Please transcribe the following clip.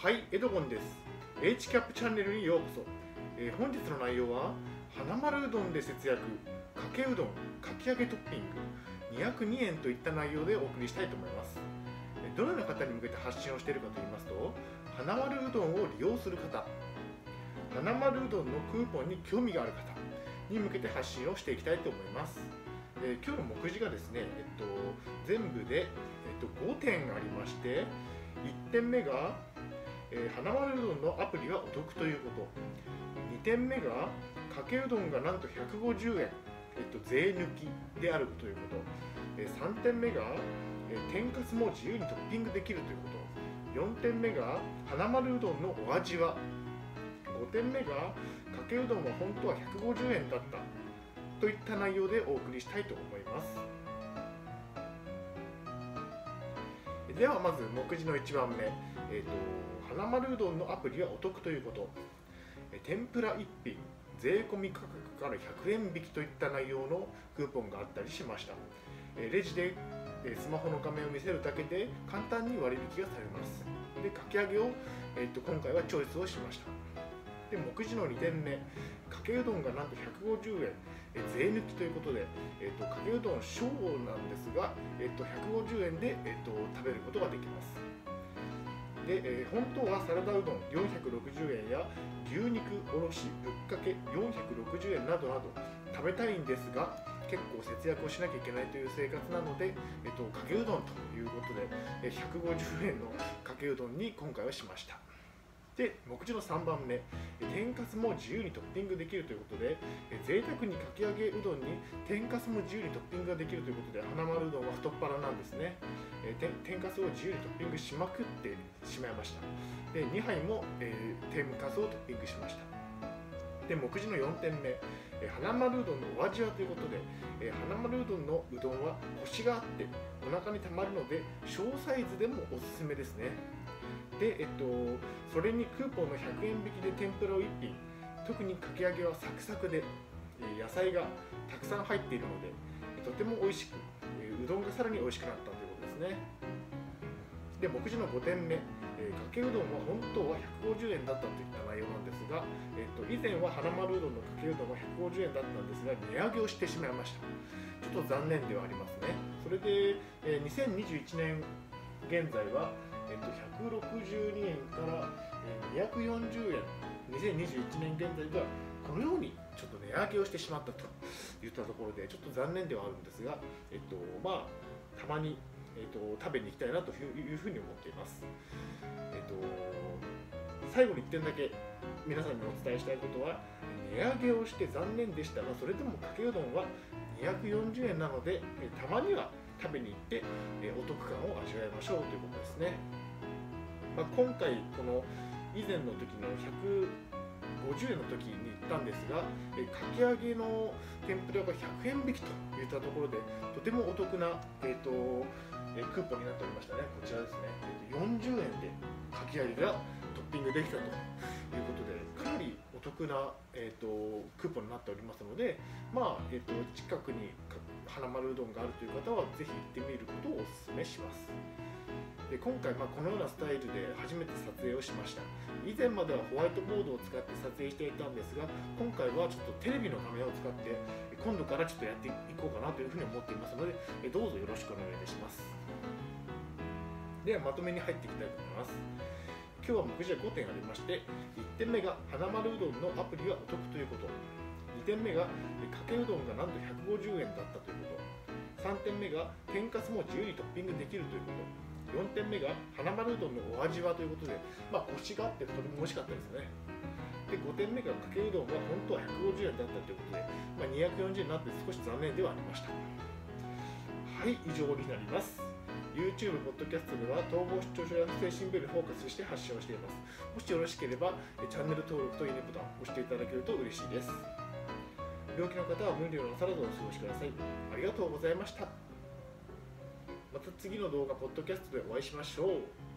はい、エドゴンです。H キャップチャンネルにようこそ。えー本日の内容は、花丸うどんで節約、かけうどん、かき揚げトッピング、202円といった内容でお送りしたいと思います。どのような方に向けて発信をしているかといいますと、花丸うどんを利用する方、花丸うどんのクーポンに興味がある方に向けて発信をしていきたいと思います。えー今日の目次がですね、えっと、全部で、えっと、5点ありまして、1点目が、えー花丸うどんのアプリはお得ということ。2点目がかけうどんがなんと150円、えっと、税抜きであるということ、えー3点目が、えー天かすも自由にトッピングできるということ。4点目が花丸うどんのお味は。5点目がかけうどんは本当は150円だった。といった内容でお送りしたいと思います。ではまず目次の1番目、えー、と花丸うどんのアプリはお得ということ。え天ぷら1品税込み価格から100円引きといった内容のクーポンがあったりしました。えレジでえスマホの画面を見せるだけで簡単に割引がされます。でかき揚げを、えー、と今回はチョイスをしました。で目次の2点目かけうどんがなんと150円。え税抜きということで、えー、とかけうどん小なんですが、えー、と150円で、えー、と食べることができます。で、えー本当はサラダうどん460円や牛肉おろしぶっかけ460円などなど食べたいんですが結構節約をしなきゃいけないという生活なので、えっと、かけうどんということで150円のかけうどんに今回はしました。で目次の3番目天かすも自由にトッピングできるということで贅沢にかき揚げうどんに天かすも自由にトッピングができるということで花丸うどんは太っ腹なんですね。天かすを自由にトッピングしまくってしまいました。で2杯も、えー天かすをトッピングしました。で目次の4点目、えー花丸うどんのお味はということで、えー花丸うどんのうどんはコシがあってお腹にたまるので小サイズでもおすすめですね。で、えっと、それにクーポンの100円引きで天ぷらを1品特にかき揚げはサクサクで野菜がたくさん入っているのでとても美味しくうどんがさらに美味しくなったということですね。で目次の5点目えーかけうどんは本当は150円だったといった内容なんですが、えー、と以前は花丸うどんのかけうどんは150円だったんですが値上げをしてしまいました。ちょっと残念ではありますね。それで、えー2021年現在は、えー、と162円から、240円2021年現在がこのようにちょっと値上げをしてしまったといったところでちょっと残念ではあるんですが、えっとまあ、たまに、えっと、食べに行きたいなというふうに思っています。えっと、最後に1点だけ皆さんにお伝えしたいことは値上げをして残念でしたがそれでもかけうどんは240円なのでえたまには食べに行ってえお得感を味わいましょうということですね、まあ、今回この以前の時の150円の時に行ったんですがえかき揚げの天ぷらが100円引きといったところでとてもお得な、えー、とえクーポンになっておりましたね。こちらですね、えーと40円でかき揚げがトッピングできたということでかなりお得な、えー、とクーポンになっておりますので、まあえー、と近くに花丸うどんがあるという方はぜひ行ってみることをお勧めします。で今回、まあ、このようなスタイルで初めて撮影をしました。以前まではホワイトボードを使って撮影していたんですが今回はちょっとテレビの画面を使って今度からちょっとやっていこうかなというふうに思っていますのでえどうぞよろしくお願いいたします。ではまとめに入っていきたいと思います。今日は目次は5点ありまして1点目が花丸うどんのアプリはお得ということ。2点目がかけうどんがなんと150円だったということ。3点目が天かすも自由にトッピングできるということ。4点目が花丸うどんのお味はということで、まあ、コシがあってとても美味しかったですね。で5点目がかけうどんは本当は150円だったということで、まあ、240円になって少し残念ではありました。はい以上になります。YouTube、ポッドキャストでは統合失調症や不正心病にフォーカスして発信をしています。もしよろしければえチャンネル登録といいねボタンを押していただけると嬉しいです。病気の方は無理のなさらずお過ごしください。ありがとうございました。また次の動画、ポッドキャストでお会いしましょう。